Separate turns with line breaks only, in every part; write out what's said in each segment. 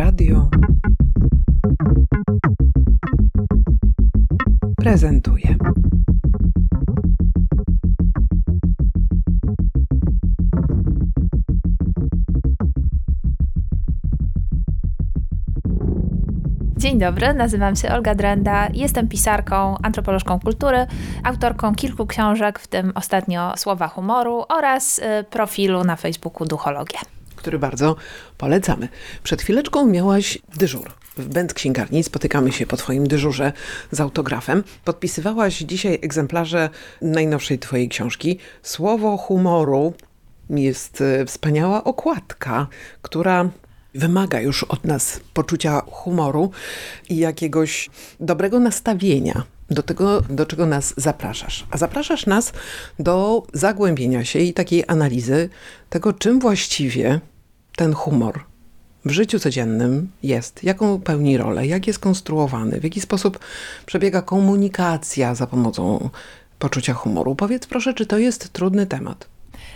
Radio prezentuje.
Dzień dobry, nazywam się Olga Drenda, jestem pisarką, antropolożką kultury, autorką kilku książek, w tym ostatnio Słowa humoru oraz y, profilu na Facebooku Duchologia.
Który bardzo polecamy. Przed chwileczką miałaś dyżur w Bent Księgarni. Spotykamy się po Twoim dyżurze z autografem. Podpisywałaś dzisiaj egzemplarze najnowszej Twojej książki. Słowo humoru jest y, wspaniała okładka, która wymaga już od nas poczucia humoru i jakiegoś dobrego nastawienia do tego, do czego nas zapraszasz. A zapraszasz nas do zagłębienia się i takiej analizy tego, czym właściwie ten humor w życiu codziennym jest, jaką pełni rolę, jak jest konstruowany, w jaki sposób przebiega komunikacja za pomocą poczucia humoru. Powiedz proszę, czy to jest trudny temat?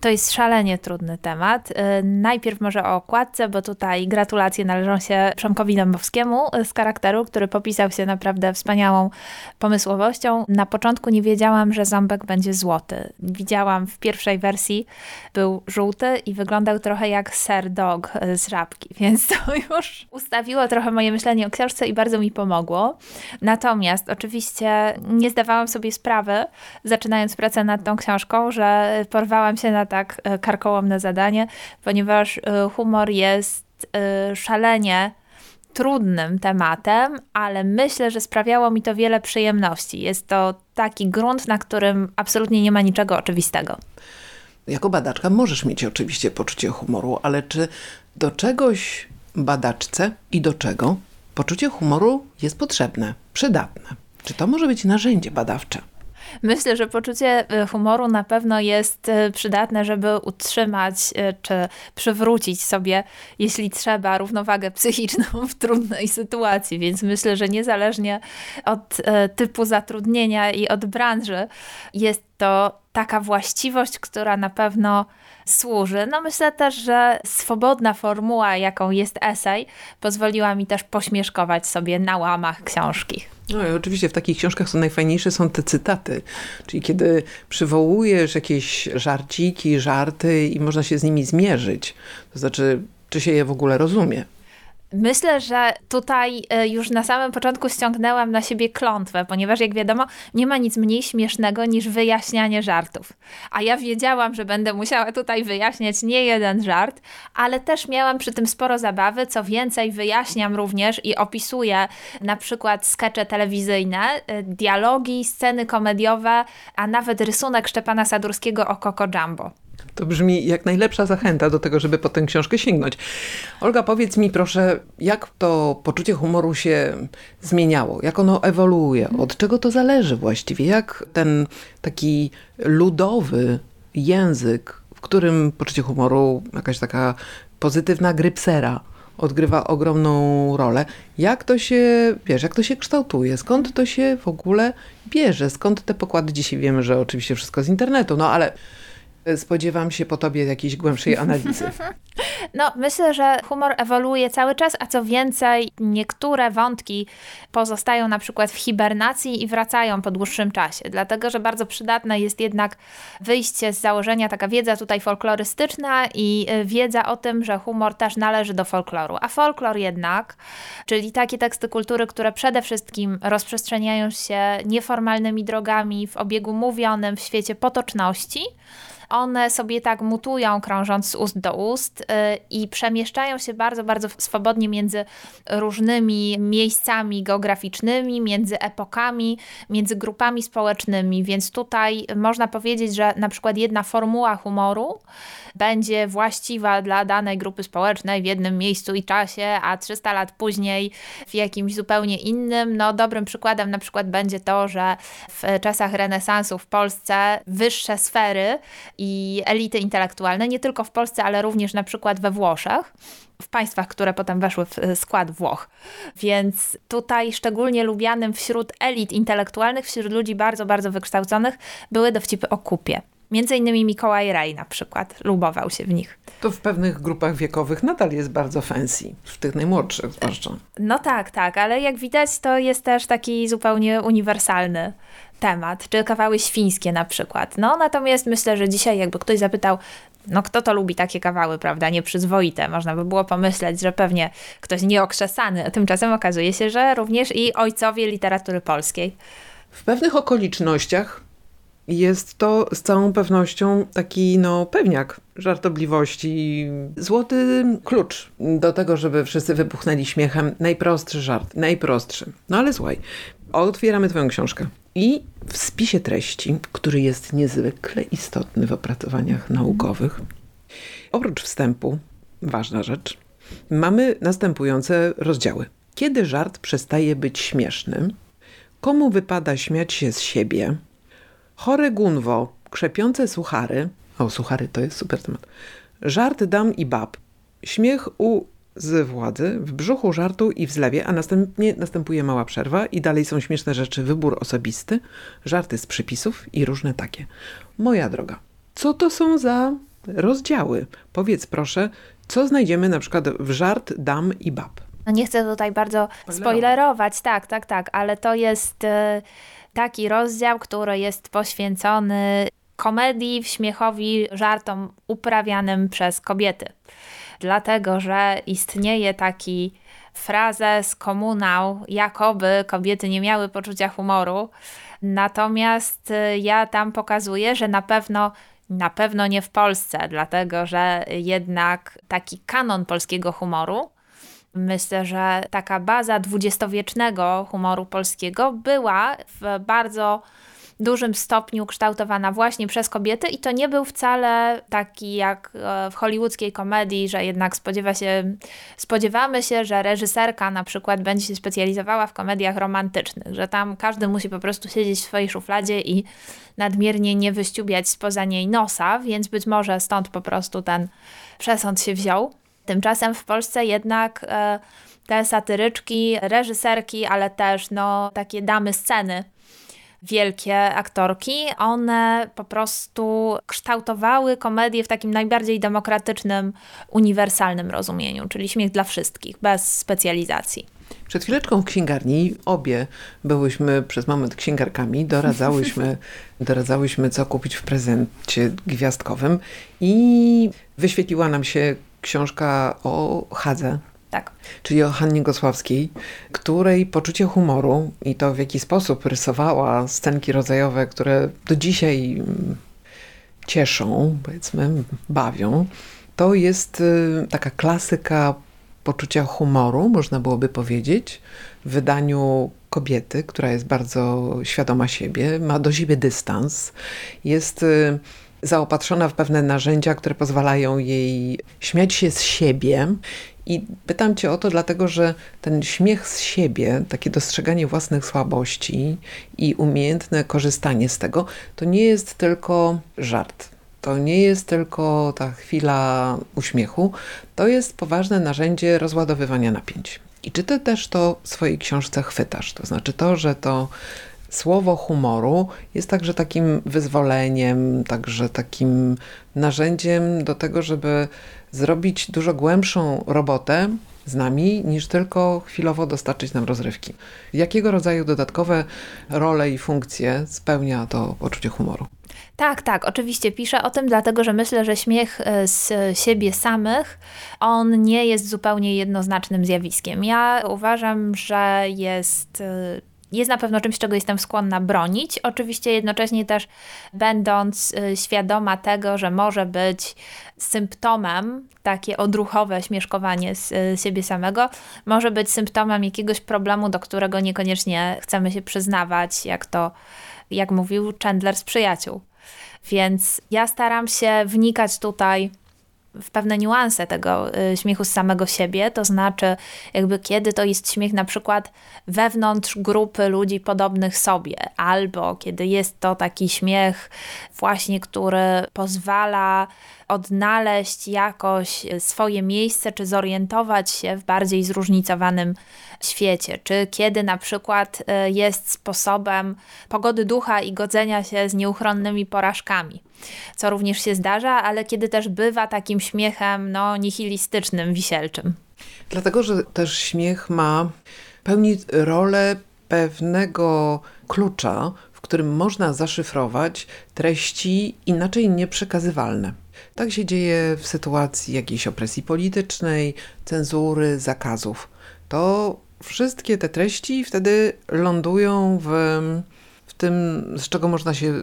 To jest szalenie trudny temat. Y, najpierw może o okładce, bo tutaj gratulacje należą się Przemkowi Dąbowskiemu z charakteru, który popisał się naprawdę wspaniałą pomysłowością. Na początku nie wiedziałam, że ząbek będzie złoty. Widziałam w pierwszej wersji, był żółty i wyglądał trochę jak ser dog z żabki, więc to już ustawiło trochę moje myślenie o książce i bardzo mi pomogło. Natomiast oczywiście nie zdawałam sobie sprawy, zaczynając pracę nad tą książką, że porwałam się na tak e, karkołomne zadanie, ponieważ e, humor jest e, szalenie trudnym tematem, ale myślę, że sprawiało mi to wiele przyjemności. Jest to taki grunt, na którym absolutnie nie ma niczego oczywistego.
Jako badaczka możesz mieć oczywiście poczucie humoru, ale czy do czegoś badaczce i do czego poczucie humoru jest potrzebne, przydatne? Czy to może być narzędzie badawcze?
Myślę, że poczucie e, humoru na pewno jest e, przydatne, żeby utrzymać e, czy przywrócić sobie, jeśli trzeba, równowagę psychiczną w trudnej sytuacji. Więc myślę, że niezależnie od typu zatrudnienia i od branży, jest to taka właściwość, która na pewno służy. No myślę też, że swobodna formuła, jaką jest esej, pozwoliła mi też pośmieszkować sobie na łamach książki.
No i oczywiście w takich książkach są najfajniejsze są te cytaty, czyli kiedy przywołujesz jakieś żarciki, żarty i można się z nimi zmierzyć. To znaczy, czy się je w ogóle rozumie.
Myślę, że tutaj e, już na samym początku ściągnęłam na siebie klątwę, ponieważ jak wiadomo, nie ma nic mniej śmiesznego niż wyjaśnianie żartów. A ja wiedziałam, że będę musiała tutaj wyjaśniać nie jeden żart, ale też miałam przy tym sporo zabawy. Co więcej, wyjaśniam również i opisuję na przykład skecze telewizyjne, e, dialogi, sceny komediowe, a nawet rysunek Szczepana Sadurskiego o Coco Jumbo.
To brzmi jak najlepsza zachęta do tego, żeby po tę książkę sięgnąć. Olga, powiedz mi proszę, jak to poczucie humoru się zmieniało? Jak ono ewoluuje? Od czego to zależy właściwie? Jak ten taki ludowy język, w którym poczucie humoru, jakaś taka pozytywna grypsera odgrywa ogromną rolę. Jak to się, wiesz, jak to się kształtuje? Skąd to się w ogóle bierze? Skąd te pokłady? Dzisiaj wiemy, że oczywiście wszystko z internetu, no ale spodziewam się po tobie jakiejś głębszej analizy.
No, myślę, że humor ewoluuje cały czas, a co więcej, niektóre wątki pozostają na przykład w hibernacji i wracają po dłuższym czasie, dlatego że bardzo przydatne jest jednak wyjście z założenia, taka wiedza tutaj folklorystyczna i y, wiedza o tym, że humor też należy do folkloru. A folklor jednak, czyli takie teksty kultury, które przede wszystkim rozprzestrzeniają się nieformalnymi drogami w obiegu mówionym w świecie potoczności, one sobie tak mutują, krążąc z ust do ust y, i przemieszczają się bardzo, bardzo swobodnie między różnymi miejscami geograficznymi, między epokami, między grupami społecznymi. Więc tutaj można powiedzieć, że na przykład jedna formuła humoru będzie właściwa dla danej grupy społecznej w jednym miejscu i czasie, a 300 lat później w jakimś zupełnie innym. No, dobrym przykładem na przykład będzie to, że w czasach renesansu w Polsce wyższe sfery i elity intelektualne, nie tylko w Polsce, ale również na przykład we Włoszech, w państwach, które potem weszły w skład Włoch. Więc tutaj szczególnie lubianym wśród elit intelektualnych, wśród ludzi bardzo, bardzo wykształconych, były dowcipy o kupie. Między innymi Mikołaj Rej na przykład lubował się w nich.
To w pewnych grupach wiekowych nadal jest bardzo fancy, w tych najmłodszych zwłaszcza.
No tak, tak, ale jak widać to jest też taki zupełnie uniwersalny temat, czy kawały świńskie na przykład. No natomiast myślę, że dzisiaj jakby ktoś zapytał, no kto to lubi takie kawały, prawda, nieprzyzwoite, można by było pomyśleć, że pewnie ktoś nieokrzesany, a tymczasem okazuje się, że również i ojcowie literatury polskiej.
W pewnych okolicznościach jest to z całą pewnością taki no pewniak żartobliwości, złoty klucz do tego, żeby wszyscy wybuchnęli śmiechem. Najprostszy żart, najprostszy. No ale słuchaj, otwieramy twoją książkę. I w spisie treści, który jest niezwykle istotny w opracowaniach naukowych, oprócz wstępu, ważna rzecz, mamy następujące rozdziały. Kiedy żart przestaje być śmieszny, komu wypada śmiać się z siebie, chore gunwo, krzepiące suchary, o suchary to jest super temat, żart dam i bab, śmiech u z władzy, w brzuchu żartu i w zlewie, a następnie następuje mała przerwa i dalej są śmieszne rzeczy, wybór osobisty, żarty z przypisów i różne takie. Moja droga, co to są za rozdziały? Powiedz proszę, co znajdziemy na przykład w żart dam i bab?
No nie chcę tutaj bardzo spoilerować, tak, tak, tak, ale to jest e, taki rozdział, który jest poświęcony komedii, śmiechowi, żartom uprawianym przez kobiety dlatego że istnieje taki frazes, komunał, jakoby kobiety nie miały poczucia humoru. Natomiast y, ja tam pokazuję, że na pewno na pewno nie w Polsce, dlatego że jednak taki kanon polskiego humoru, myślę, że taka baza dwudziestowiecznego humoru polskiego była w bardzo dużym stopniu kształtowana właśnie przez kobiety i to nie był wcale taki jak e, w hollywoodzkiej komedii, że jednak spodziewa się, spodziewamy się, że reżyserka na przykład będzie się specjalizowała w komediach romantycznych, że tam każdy musi po prostu siedzieć w swojej szufladzie i nadmiernie nie wyściubiać spoza niej nosa, więc być może stąd po prostu ten przesąd się wziął. Tymczasem w Polsce jednak e, te satyryczki, reżyserki, ale też no, takie damy sceny wielkie aktorki, one po prostu kształtowały komedię w takim najbardziej demokratycznym, uniwersalnym rozumieniu, czyli śmiech dla wszystkich, bez specjalizacji.
Przed chwileczką w księgarni obie byłyśmy przez moment księgarkami, doradzałyśmy, doradzałyśmy co kupić w prezencie gwiazdkowym i wyświetliła nam się książka o Hadze
tak.
Czyli o Hannie Gosławskiej, której poczucie humoru i to w jaki sposób rysowała scenki rodzajowe, które do dzisiaj mm, cieszą, powiedzmy, bawią, to jest y, taka klasyka poczucia humoru, można byłoby powiedzieć, w wydaniu kobiety, która jest bardzo świadoma siebie, ma do siebie dystans, jest y, zaopatrzona w pewne narzędzia, które pozwalają jej śmiać się z siebie i pytam Cię o to, dlatego że ten śmiech z siebie, takie dostrzeganie własnych słabości i umiejętne korzystanie z tego, to nie jest tylko żart. To nie jest tylko ta chwila uśmiechu, to jest poważne narzędzie rozładowywania napięć. I czy ty też to w swojej książce chwytasz? To znaczy to, że to słowo humoru jest także takim wyzwoleniem, także takim narzędziem do tego, żeby zrobić dużo głębszą robotę z nami, niż tylko chwilowo dostarczyć nam rozrywki. Jakiego rodzaju dodatkowe role i funkcje spełnia to poczucie humoru?
Tak, tak, oczywiście piszę o tym, dlatego że myślę, że śmiech e, z siebie samych, on nie jest zupełnie jednoznacznym zjawiskiem. Ja uważam, że jest e, jest na pewno czymś, czego jestem skłonna bronić. Oczywiście jednocześnie też będąc y, świadoma tego, że może być symptomem, takie odruchowe śmieszkowanie z y, siebie samego, może być symptomem jakiegoś problemu, do którego niekoniecznie chcemy się przyznawać, jak to, jak mówił Chandler z przyjaciół. Więc ja staram się wnikać tutaj w pewne niuanse tego y, śmiechu z samego siebie, to znaczy jakby kiedy to jest śmiech na przykład wewnątrz grupy ludzi podobnych sobie, albo kiedy jest to taki śmiech właśnie, który pozwala odnaleźć jakoś swoje miejsce, czy zorientować się w bardziej zróżnicowanym świecie, czy kiedy na przykład y, jest sposobem pogody ducha i godzenia się z nieuchronnymi porażkami, co również się zdarza, ale kiedy też bywa takim śmiechem no, nihilistycznym, wisielczym.
Dlatego, że też śmiech ma pełni rolę pewnego klucza, w którym można zaszyfrować treści inaczej nieprzekazywalne. Tak się dzieje w sytuacji jakiejś opresji politycznej, cenzury, zakazów. To wszystkie te treści wtedy lądują w, w tym, z czego można się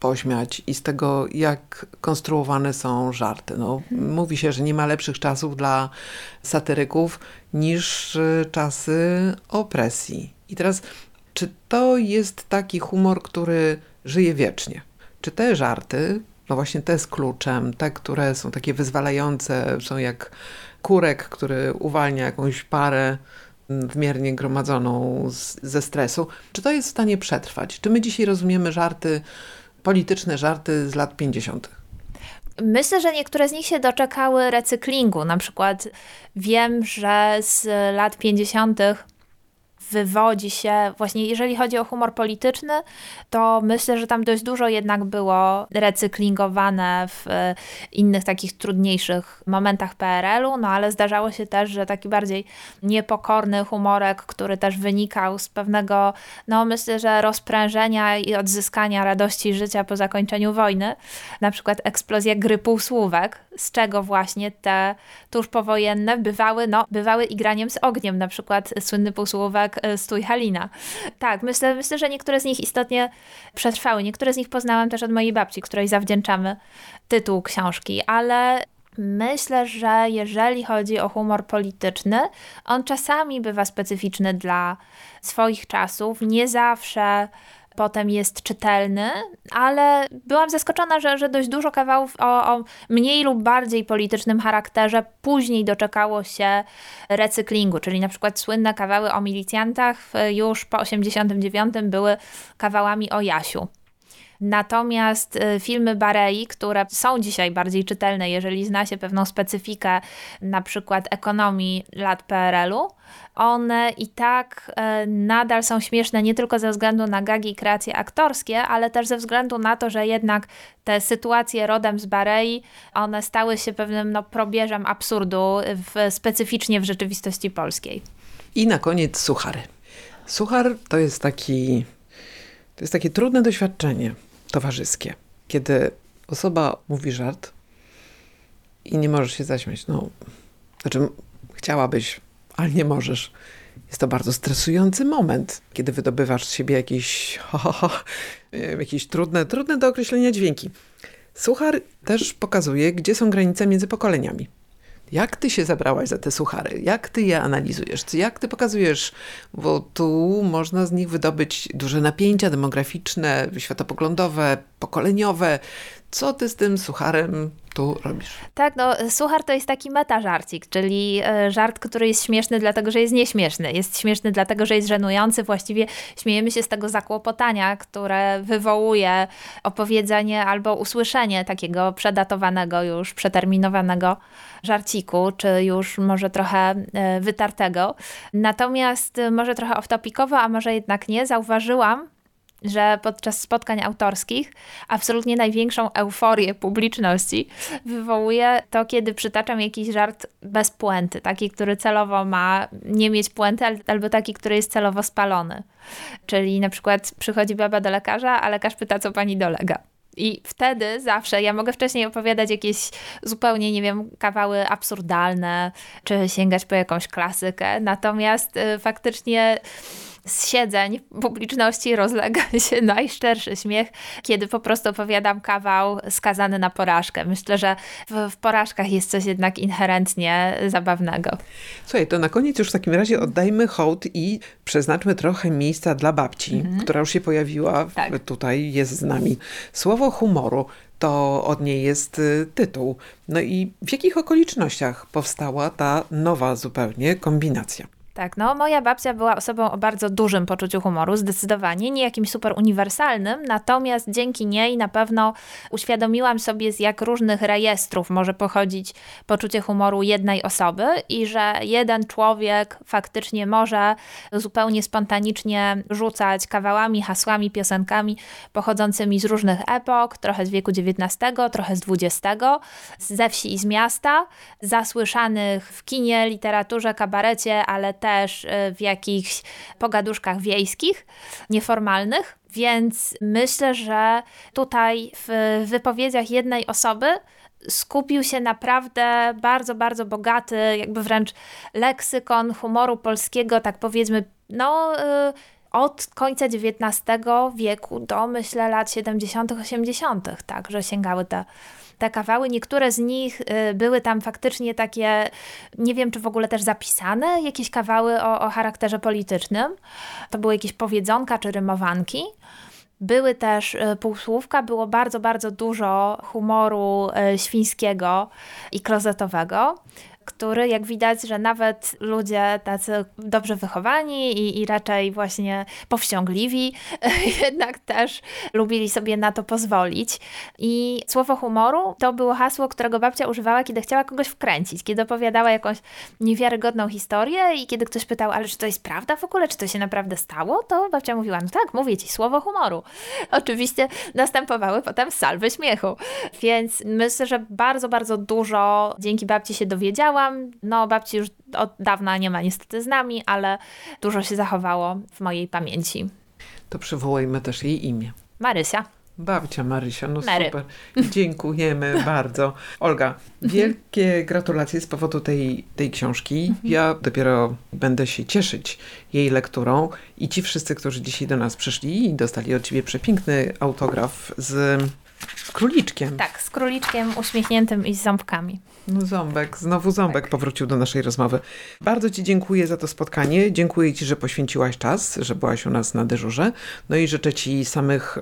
pośmiać i z tego, jak konstruowane są żarty. No, mówi się, że nie ma lepszych czasów dla satyryków niż y, czasy opresji. I teraz, czy to jest taki humor, który żyje wiecznie? Czy te żarty, no właśnie te z kluczem, te, które są takie wyzwalające, są jak kurek, który uwalnia jakąś parę wmiernie gromadzoną z, ze stresu, czy to jest w stanie przetrwać? Czy my dzisiaj rozumiemy żarty, polityczne żarty z lat 50.?
Myślę, że niektóre z nich się doczekały recyklingu. Na przykład wiem, że z lat 50 wywodzi się, właśnie jeżeli chodzi o humor polityczny, to myślę, że tam dość dużo jednak było recyklingowane w e, innych takich trudniejszych momentach PRL-u, no ale zdarzało się też, że taki bardziej niepokorny humorek, który też wynikał z pewnego, no myślę, że rozprężenia i odzyskania radości życia po zakończeniu wojny, na przykład eksplozja gry półsłówek, z czego właśnie te tuż powojenne bywały, no, bywały igraniem z ogniem, na przykład słynny półsłówek E, Stój Halina. Tak, myślę, myślę, że niektóre z nich istotnie przetrwały. Niektóre z nich poznałam też od mojej babci, której zawdzięczamy tytuł książki, ale Myślę, że jeżeli chodzi o humor polityczny, on czasami bywa specyficzny dla swoich czasów. Nie zawsze potem jest czytelny, ale byłam zaskoczona, że, że dość dużo kawałów o, o mniej lub bardziej politycznym charakterze później doczekało się recyklingu, czyli na przykład słynne kawały o milicjantach już po 89 były kawałami o Jasiu. Natomiast y, filmy Barei, które są dzisiaj bardziej czytelne, jeżeli zna się pewną specyfikę, na przykład ekonomii lat PRL-u, one i tak y, nadal są śmieszne nie tylko ze względu na gagi i kreacje aktorskie, ale też ze względu na to, że jednak te sytuacje rodem z Barei, one stały się pewnym no, probierzem absurdu w, specyficznie w rzeczywistości polskiej.
I na koniec suchary. Suchar to jest taki to jest takie trudne doświadczenie towarzyskie, kiedy osoba mówi żart i nie możesz się zaśmiać. No, znaczy, chciałabyś, ale nie możesz. Jest to bardzo stresujący moment, kiedy wydobywasz z siebie jakieś, ho, ho, ho, jakieś trudne, trudne do określenia dźwięki. Suchar też pokazuje, gdzie są granice między pokoleniami. Jak ty się zabrałaś za te suchary? Jak ty je analizujesz? Jak ty pokazujesz? Bo tu można z nich wydobyć duże napięcia demograficzne, światopoglądowe, pokoleniowe. Co ty z tym sucharem tu robisz?
Tak, no suchar to jest taki meta-żarcik, czyli e, żart, który jest śmieszny dlatego, że jest nieśmieszny. Jest śmieszny dlatego, że jest żenujący. Właściwie śmiejemy się z tego zakłopotania, które wywołuje opowiedzenie albo usłyszenie takiego przedatowanego już, przeterminowanego żarciku, czy już może trochę e, wytartego. Natomiast może trochę off-topicowo, a może jednak nie, zauważyłam, że podczas spotkań autorskich absolutnie największą euforię publiczności wywołuje to, kiedy przytaczam jakiś żart bez puenty, taki, który celowo ma nie mieć puenty, albo taki, który jest celowo spalony. Czyli na przykład przychodzi baba do lekarza, a lekarz pyta, co pani dolega. I wtedy zawsze ja mogę wcześniej opowiadać jakieś zupełnie, nie wiem, kawały absurdalne, czy sięgać po jakąś klasykę. Natomiast y, faktycznie z siedzeń publiczności rozlega się najszczerszy śmiech, kiedy po prostu opowiadam kawał skazany na porażkę. Myślę, że w, w porażkach jest coś jednak inherentnie zabawnego.
Słuchaj, to na koniec już w takim razie oddajmy hołd i przeznaczmy trochę miejsca dla babci, mhm. która już się pojawiła, tak. tutaj jest z nami. Słowo humoru to od niej jest y, tytuł. No i w jakich okolicznościach powstała ta nowa zupełnie kombinacja?
Tak, no moja babcia była osobą o bardzo dużym poczuciu humoru, zdecydowanie, nie jakimś super uniwersalnym, natomiast dzięki niej na pewno uświadomiłam sobie z jak różnych rejestrów może pochodzić poczucie humoru jednej osoby i że jeden człowiek faktycznie może zupełnie spontanicznie rzucać kawałami, hasłami, piosenkami pochodzącymi z różnych epok, trochę z wieku XIX, trochę z XX, ze wsi i z miasta, zasłyszanych w kinie, literaturze, kabarecie, ale też y, w jakichś pogaduszkach wiejskich, nieformalnych. Więc myślę, że tutaj w wypowiedziach jednej osoby skupił się naprawdę bardzo, bardzo bogaty, jakby wręcz leksykon humoru polskiego, tak powiedzmy, no. Yy, od końca XIX wieku do myślę lat 70., 80., tak, że sięgały te te kawały. Niektóre z nich y, były tam faktycznie takie, nie wiem czy w ogóle też zapisane, jakieś kawały o, o charakterze politycznym. To były jakieś powiedzonka czy rymowanki. Były też y, półsłówka, było bardzo, bardzo dużo humoru y, świńskiego i klozetowego który jak widać, że nawet ludzie tacy dobrze wychowani i, i raczej właśnie powściągliwi, jednak też lubili sobie na to pozwolić. I słowo humoru to było hasło, którego babcia używała, kiedy chciała kogoś wkręcić, kiedy opowiadała jakąś niewiarygodną historię i kiedy ktoś pytał, ale czy to jest prawda w ogóle, czy to się naprawdę stało, to babcia mówiła, no tak, mówię ci, słowo humoru. Oczywiście następowały potem salwy śmiechu. Więc myślę, że bardzo, bardzo dużo dzięki babci się dowiedziałam, no, babci już od dawna nie ma niestety z nami, ale dużo się zachowało w mojej pamięci.
To przywołajmy też jej imię.
Marysia.
Babcia Marysia, no
Mary.
super. Dziękujemy bardzo. Olga, wielkie gratulacje z powodu tej, tej książki. Ja dopiero będę się cieszyć jej lekturą i ci wszyscy, którzy dzisiaj do nas przyszli i dostali od ciebie przepiękny autograf z króliczkiem.
Tak, z króliczkiem uśmiechniętym i z ząbkami.
No ząbek, znowu ząbek tak. powrócił do naszej rozmowy. Bardzo Ci dziękuję za to spotkanie. Dziękuję Ci, że poświęciłaś czas, że byłaś u nas na dyżurze. No i życzę Ci samych...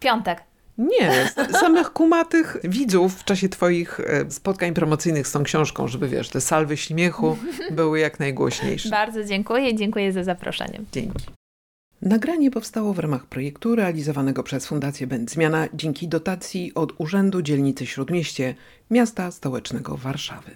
Piątek.
Nie, samych kumatych widzów w czasie Twoich e, spotkań promocyjnych z tą książką, żeby wiesz, te salwy śmiechu były jak najgłośniejsze.
Bardzo dziękuję i dziękuję za zaproszenie.
Dzięki. Nagranie powstało w ramach projektu realizowanego przez Fundację Będzmiana dzięki dotacji od Urzędu Dzielnicy Śródmieście Miasta Stołecznego Warszawy.